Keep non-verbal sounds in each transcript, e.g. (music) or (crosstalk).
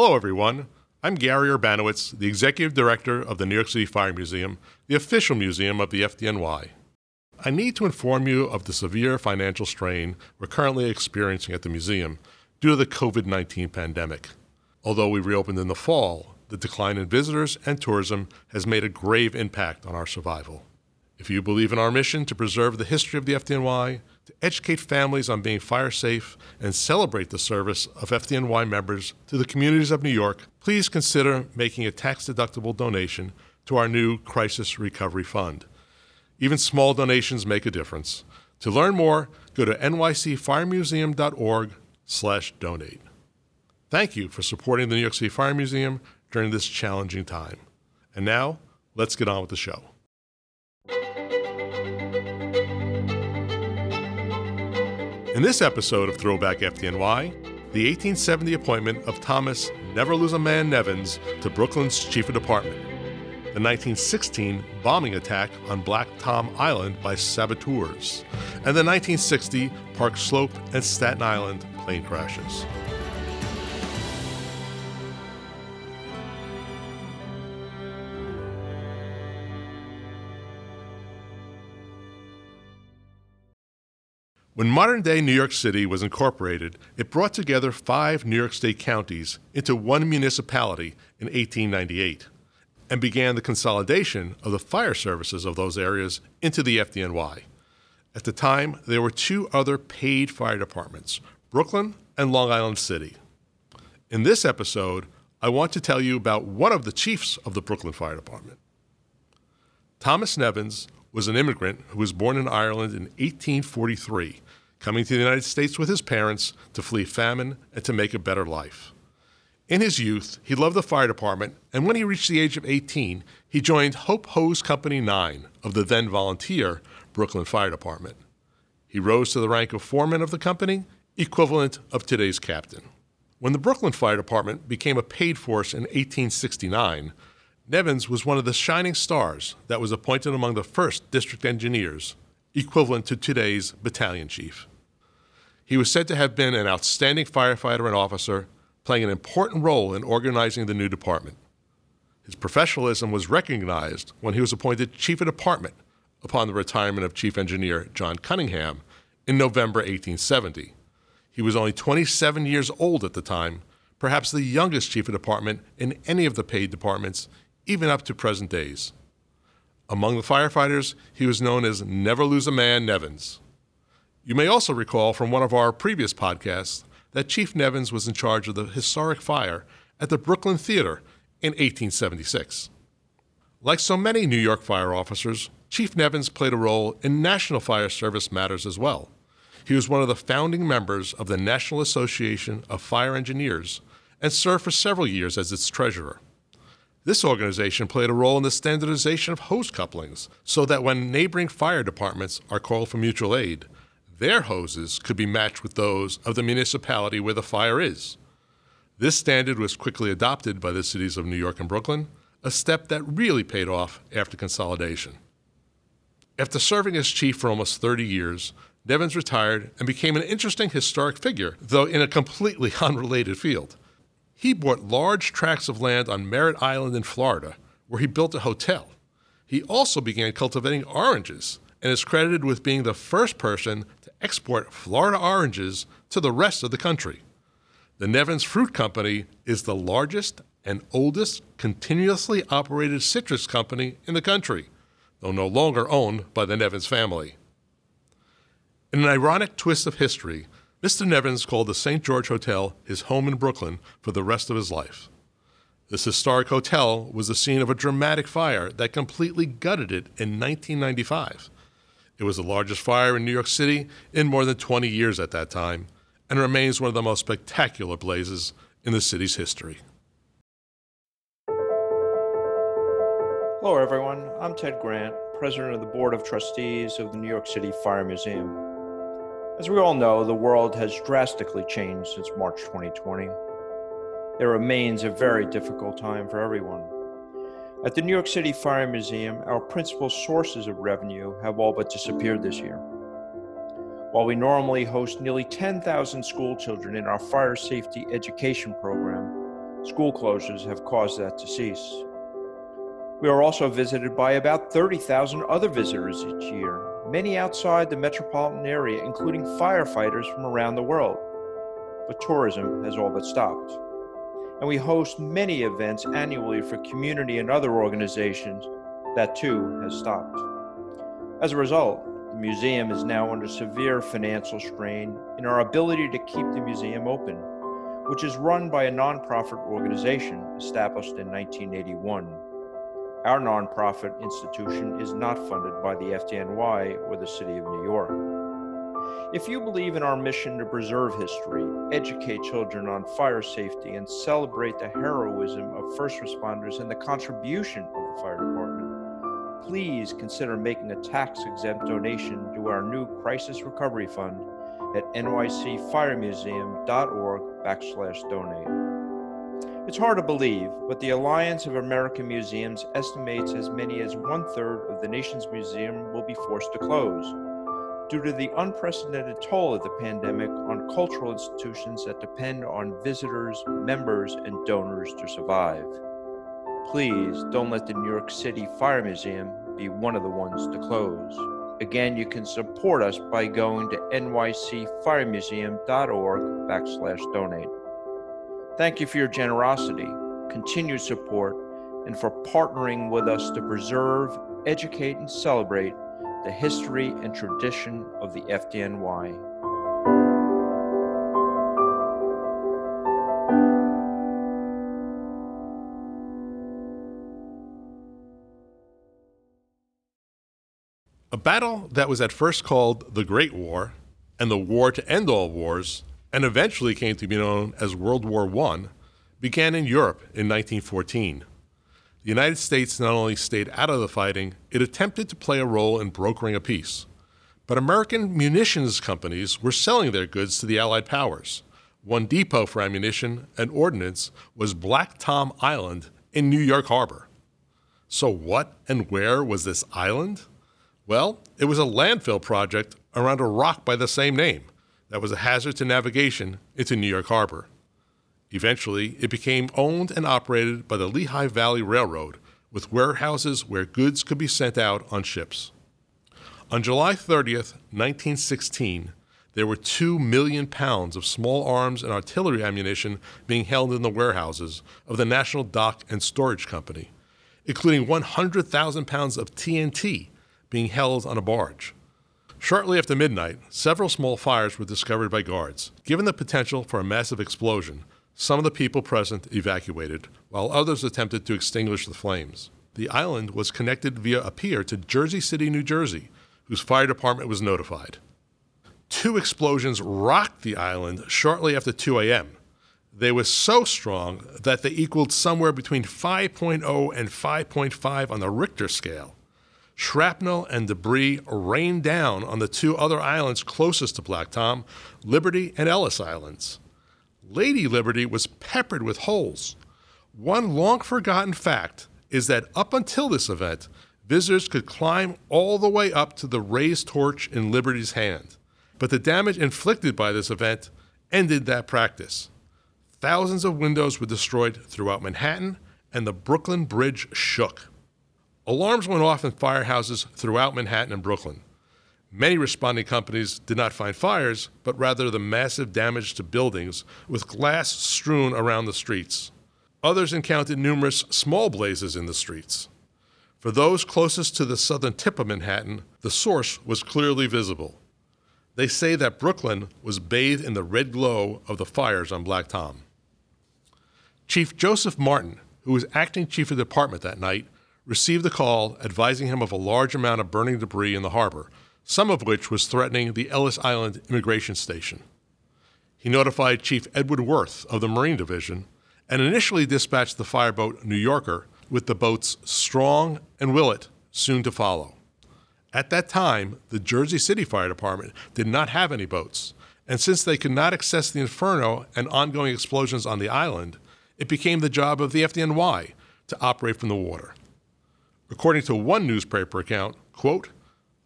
Hello, everyone. I'm Gary Urbanowicz, the Executive Director of the New York City Fire Museum, the official museum of the FDNY. I need to inform you of the severe financial strain we're currently experiencing at the museum due to the COVID 19 pandemic. Although we reopened in the fall, the decline in visitors and tourism has made a grave impact on our survival. If you believe in our mission to preserve the history of the FDNY, to educate families on being fire safe, and celebrate the service of FDNY members to the communities of New York, please consider making a tax deductible donation to our new Crisis Recovery Fund. Even small donations make a difference. To learn more, go to nycfiremuseum.org/donate. Thank you for supporting the New York City Fire Museum during this challenging time. And now, let's get on with the show. In this episode of Throwback FDNY, the 1870 appointment of Thomas Never Lose a Man Nevins to Brooklyn's chief of department, the 1916 bombing attack on Black Tom Island by saboteurs, and the 1960 Park Slope and Staten Island plane crashes. When modern day New York City was incorporated, it brought together five New York State counties into one municipality in 1898 and began the consolidation of the fire services of those areas into the FDNY. At the time, there were two other paid fire departments Brooklyn and Long Island City. In this episode, I want to tell you about one of the chiefs of the Brooklyn Fire Department. Thomas Nevins was an immigrant who was born in Ireland in 1843 coming to the United States with his parents to flee famine and to make a better life. In his youth, he loved the fire department, and when he reached the age of 18, he joined Hope Hose Company 9 of the then volunteer Brooklyn Fire Department. He rose to the rank of foreman of the company, equivalent of today's captain. When the Brooklyn Fire Department became a paid force in 1869, Nevins was one of the shining stars that was appointed among the first district engineers equivalent to today's battalion chief. He was said to have been an outstanding firefighter and officer, playing an important role in organizing the new department. His professionalism was recognized when he was appointed chief of department upon the retirement of chief engineer John Cunningham in November 1870. He was only 27 years old at the time, perhaps the youngest chief of department in any of the paid departments, even up to present days. Among the firefighters, he was known as Never Lose a Man Nevins. You may also recall from one of our previous podcasts that Chief Nevins was in charge of the historic fire at the Brooklyn Theater in 1876. Like so many New York fire officers, Chief Nevins played a role in National Fire Service matters as well. He was one of the founding members of the National Association of Fire Engineers and served for several years as its treasurer. This organization played a role in the standardization of hose couplings so that when neighboring fire departments are called for mutual aid, their hoses could be matched with those of the municipality where the fire is. This standard was quickly adopted by the cities of New York and Brooklyn, a step that really paid off after consolidation. After serving as chief for almost 30 years, Nevins retired and became an interesting historic figure, though in a completely (laughs) unrelated field. He bought large tracts of land on Merritt Island in Florida, where he built a hotel. He also began cultivating oranges and is credited with being the first person to export Florida oranges to the rest of the country. The Nevins Fruit Company is the largest and oldest continuously operated citrus company in the country, though no longer owned by the Nevins family. In an ironic twist of history, Mr. Nevins called the St. George Hotel his home in Brooklyn for the rest of his life. This historic hotel was the scene of a dramatic fire that completely gutted it in 1995. It was the largest fire in New York City in more than 20 years at that time and remains one of the most spectacular blazes in the city's history. Hello, everyone. I'm Ted Grant, President of the Board of Trustees of the New York City Fire Museum. As we all know, the world has drastically changed since March 2020. There remains a very difficult time for everyone. At the New York City Fire Museum, our principal sources of revenue have all but disappeared this year. While we normally host nearly 10,000 school children in our fire safety education program, School closures have caused that to cease. We are also visited by about 30,000 other visitors each year, many outside the metropolitan area, including firefighters from around the world. But tourism has all but stopped. And we host many events annually for community and other organizations. That too has stopped. As a result, the museum is now under severe financial strain in our ability to keep the museum open, which is run by a nonprofit organization established in 1981. Our nonprofit institution is not funded by the FDNY or the City of New York. If you believe in our mission to preserve history, educate children on fire safety, and celebrate the heroism of first responders and the contribution of the fire department, please consider making a tax exempt donation to our new Crisis Recovery Fund at nycfiremuseum.org backslash donate. It's hard to believe, but the Alliance of American Museums estimates as many as one third of the nation's museum will be forced to close due to the unprecedented toll of the pandemic on cultural institutions that depend on visitors, members, and donors to survive. Please don't let the New York City Fire Museum be one of the ones to close. Again, you can support us by going to nycfiremuseum.org backslash donate. Thank you for your generosity, continued support, and for partnering with us to preserve, educate, and celebrate the history and tradition of the FDNY. A battle that was at first called the Great War and the War to End All Wars and eventually came to be known as World War I, began in Europe in 1914. The United States not only stayed out of the fighting, it attempted to play a role in brokering a peace. But American munitions companies were selling their goods to the Allied powers. One depot for ammunition and ordnance was Black Tom Island in New York Harbor. So, what and where was this island? Well, it was a landfill project around a rock by the same name that was a hazard to navigation into New York Harbor. Eventually, it became owned and operated by the Lehigh Valley Railroad, with warehouses where goods could be sent out on ships. On July 30th, 1916, there were 2 million pounds of small arms and artillery ammunition being held in the warehouses of the National Dock and Storage Company, including 100,000 pounds of TNT being held on a barge. Shortly after midnight, several small fires were discovered by guards. Given the potential for a massive explosion, some of the people present evacuated, while others attempted to extinguish the flames. The island was connected via a pier to Jersey City, New Jersey, whose fire department was notified. Two explosions rocked the island shortly after 2 a.m. They were so strong that they equaled somewhere between 5.0 and 5.5 on the Richter scale. Shrapnel and debris rained down on the two other islands closest to Black Tom, Liberty and Ellis Islands. Lady Liberty was peppered with holes. One long forgotten fact is that up until this event, visitors could climb all the way up to the raised torch in Liberty's hand. But the damage inflicted by this event ended that practice. Thousands of windows were destroyed throughout Manhattan, and the Brooklyn Bridge shook. Alarms went off in firehouses throughout Manhattan and Brooklyn. Many responding companies did not find fires, but rather the massive damage to buildings with glass strewn around the streets. Others encountered numerous small blazes in the streets. For those closest to the southern tip of Manhattan, the source was clearly visible. They say that Brooklyn was bathed in the red glow of the fires on Black Tom. Chief Joseph Martin, who was acting chief of the department that night, received a call advising him of a large amount of burning debris in the harbor, some of which was threatening the Ellis Island immigration station. He notified Chief Edward Worth of the Marine Division and initially dispatched the fireboat New Yorker with the boats Strong and Willett soon to follow. At that time, the Jersey City Fire Department did not have any boats, and since they could not access the inferno and ongoing explosions on the island, it became the job of the FDNY to operate from the water. According to one newspaper account, quote,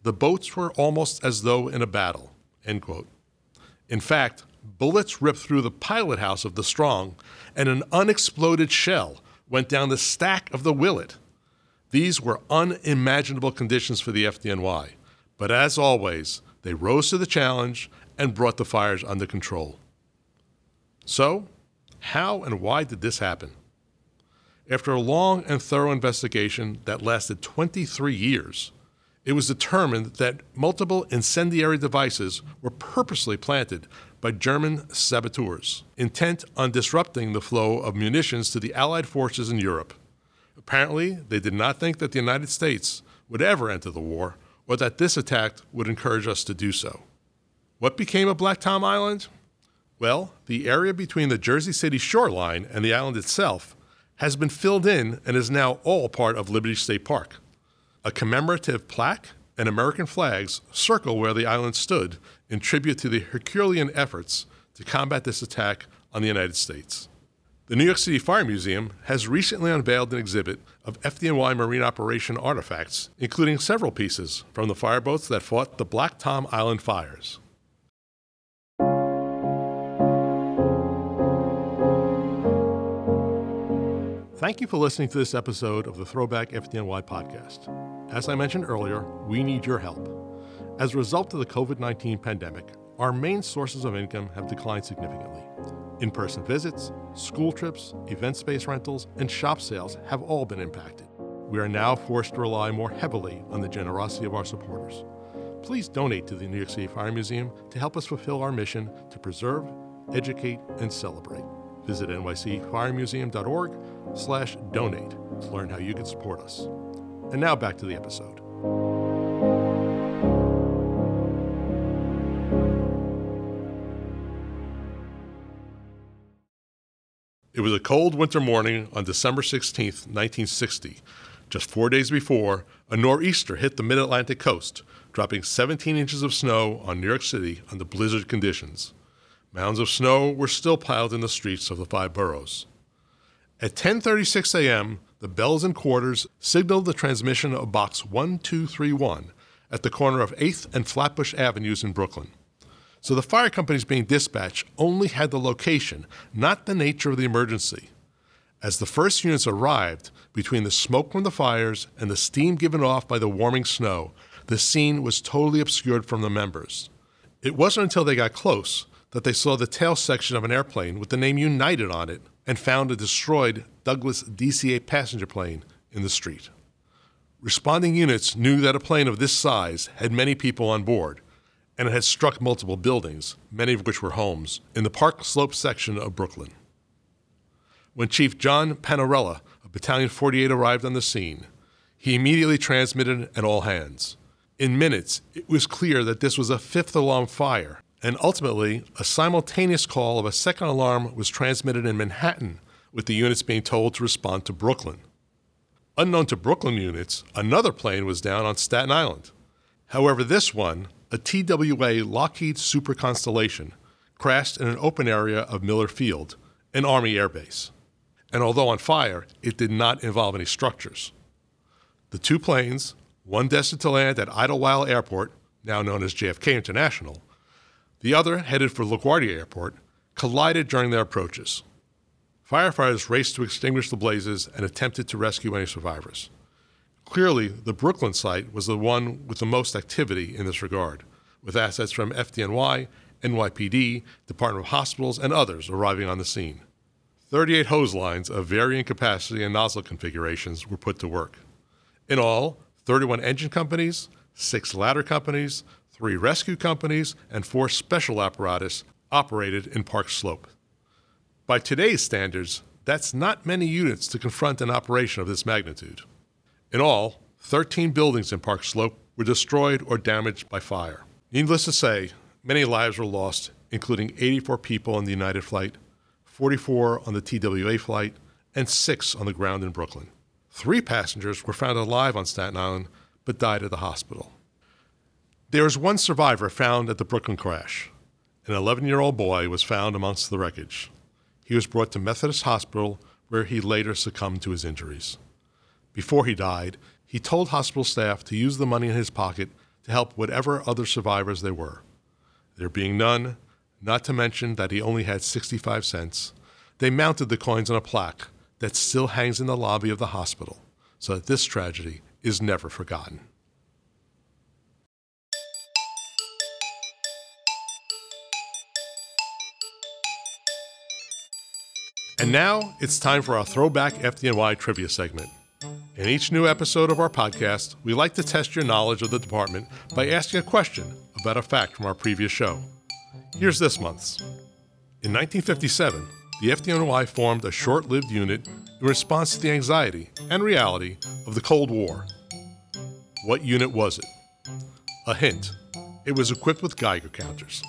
the boats were almost as though in a battle, end quote. In fact, bullets ripped through the pilot house of the Strong, and an unexploded shell went down the stack of the Willett. These were unimaginable conditions for the FDNY, but as always, they rose to the challenge and brought the fires under control. So, how and why did this happen? After a long and thorough investigation that lasted 23 years, it was determined that multiple incendiary devices were purposely planted by German saboteurs, intent on disrupting the flow of munitions to the Allied forces in Europe. Apparently, they did not think that the United States would ever enter the war or that this attack would encourage us to do so. What became of Black Tom Island? Well, the area between the Jersey City shoreline and the island itself has been filled in and is now all part of Liberty State Park. A commemorative plaque and American flags circle where the island stood in tribute to the Herculean efforts to combat this attack on the United States. The New York City Fire Museum has recently unveiled an exhibit of FDNY Marine Operation artifacts, including several pieces from the fireboats that fought the Black Tom Island fires. Thank you for listening to this episode of the Throwback FDNY podcast. As I mentioned earlier, we need your help. As a result of the COVID 19 pandemic, our main sources of income have declined significantly. In person visits, school trips, event space rentals, and shop sales have all been impacted. We are now forced to rely more heavily on the generosity of our supporters. Please donate to the New York City Fire Museum to help us fulfill our mission to preserve, educate, and celebrate. Visit nycfiremuseum.org slash donate to learn how you can support us. And now back to the episode. It was a cold winter morning on December 16, 1960. Just four days before, a nor'easter hit the mid Atlantic coast, dropping 17 inches of snow on New York City under blizzard conditions. Mounds of snow were still piled in the streets of the five boroughs. At 10:36 a.m., the bells and quarters signaled the transmission of box 1231 at the corner of 8th and Flatbush Avenues in Brooklyn. So the fire companies being dispatched only had the location, not the nature of the emergency. As the first units arrived, between the smoke from the fires and the steam given off by the warming snow, the scene was totally obscured from the members. It wasn't until they got close that they saw the tail section of an airplane with the name United on it and found a destroyed Douglas DC 8 passenger plane in the street. Responding units knew that a plane of this size had many people on board and it had struck multiple buildings, many of which were homes, in the Park Slope section of Brooklyn. When Chief John Panarella of Battalion 48 arrived on the scene, he immediately transmitted an all hands. In minutes, it was clear that this was a fifth alarm fire, and ultimately, a simultaneous call of a second alarm was transmitted in Manhattan, with the units being told to respond to Brooklyn. Unknown to Brooklyn units, another plane was down on Staten Island. However, this one, a TWA Lockheed Super Constellation crashed in an open area of Miller Field, an Army air base. And although on fire, it did not involve any structures. The two planes, one destined to land at Idlewild Airport, now known as JFK International, the other headed for LaGuardia Airport, collided during their approaches. Firefighters raced to extinguish the blazes and attempted to rescue any survivors. Clearly, the Brooklyn site was the one with the most activity in this regard, with assets from FDNY, NYPD, Department of Hospitals, and others arriving on the scene. 38 hose lines of varying capacity and nozzle configurations were put to work. In all, 31 engine companies, six ladder companies, three rescue companies, and four special apparatus operated in Park Slope. By today's standards, that's not many units to confront an operation of this magnitude. In all, 13 buildings in Park Slope were destroyed or damaged by fire. Needless to say, many lives were lost, including 84 people on the United flight, 44 on the TWA flight, and six on the ground in Brooklyn. Three passengers were found alive on Staten Island but died at the hospital. There was one survivor found at the Brooklyn crash. An 11 year old boy was found amongst the wreckage. He was brought to Methodist Hospital where he later succumbed to his injuries. Before he died, he told hospital staff to use the money in his pocket to help whatever other survivors there were. There being none, not to mention that he only had 65 cents, they mounted the coins on a plaque that still hangs in the lobby of the hospital so that this tragedy is never forgotten. And now it's time for our Throwback FDNY trivia segment. In each new episode of our podcast, we like to test your knowledge of the department by asking a question about a fact from our previous show. Here's this month's. In 1957, the FDNY formed a short lived unit in response to the anxiety and reality of the Cold War. What unit was it? A hint it was equipped with Geiger counters.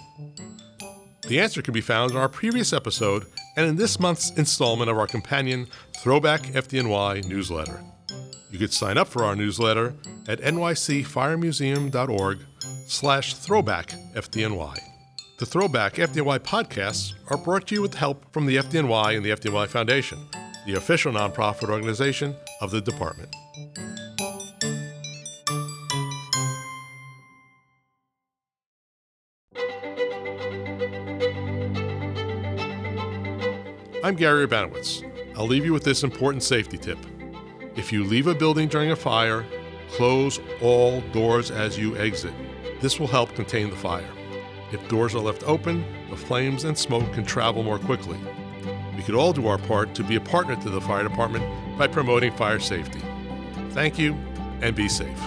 The answer can be found in our previous episode and in this month's installment of our companion Throwback FDNY newsletter. You could sign up for our newsletter at nycfiremuseum.org slash throwback FDNY. The Throwback FDNY podcasts are brought to you with help from the FDNY and the FDNY Foundation, the official nonprofit organization of the department. I'm Gary Urbanowicz. I'll leave you with this important safety tip. If you leave a building during a fire, close all doors as you exit. This will help contain the fire. If doors are left open, the flames and smoke can travel more quickly. We could all do our part to be a partner to the fire department by promoting fire safety. Thank you and be safe.